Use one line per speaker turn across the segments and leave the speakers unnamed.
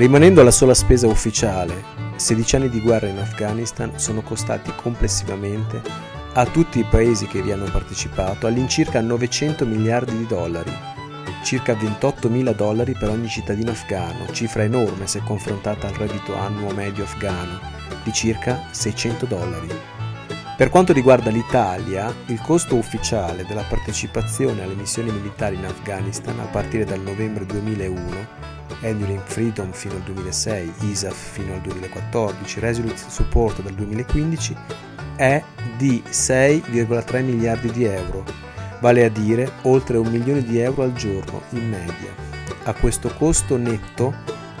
Rimanendo alla sola spesa ufficiale, 16 anni di guerra in Afghanistan sono costati complessivamente a tutti i paesi che vi hanno partecipato all'incirca 900 miliardi di dollari, circa 28 mila dollari per ogni cittadino afghano, cifra enorme se confrontata al reddito annuo medio afghano di circa 600 dollari. Per quanto riguarda l'Italia, il costo ufficiale della partecipazione alle missioni militari in Afghanistan a partire dal novembre 2001 Enduring Freedom fino al 2006, ISAF fino al 2014, Resolute Support dal 2015 è di 6,3 miliardi di euro, vale a dire oltre un milione di euro al giorno in media. A questo costo netto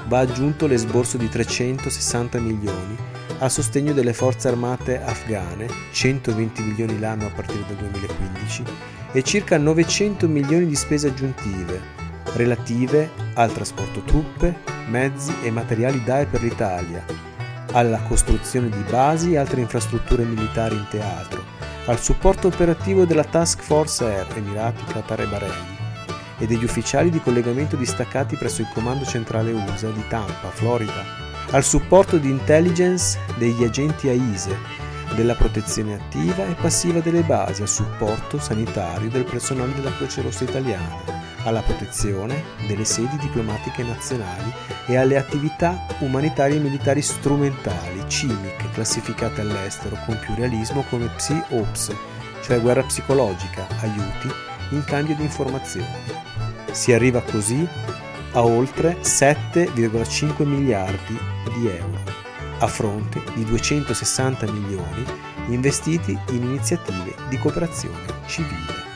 va aggiunto l'esborso di 360 milioni a sostegno delle forze armate afghane, 120 milioni l'anno a partire dal 2015, e circa 900 milioni di spese aggiuntive relative al trasporto truppe, mezzi e materiali da e per l'Italia, alla costruzione di basi e altre infrastrutture militari in teatro, al supporto operativo della Task Force Air Emirati, Qatar e Bahrain e degli ufficiali di collegamento distaccati presso il comando centrale USA di Tampa, Florida, al supporto di intelligence degli agenti AISE, della protezione attiva e passiva delle basi, al supporto sanitario del personale della Croce Rossa italiana, alla protezione delle sedi diplomatiche nazionali e alle attività umanitarie e militari strumentali, CIMIC, classificate all'estero con più realismo come PSI-OPS, cioè guerra psicologica, aiuti in cambio di informazioni. Si arriva così a oltre 7,5 miliardi di euro, a fronte di 260 milioni investiti in iniziative di cooperazione civile.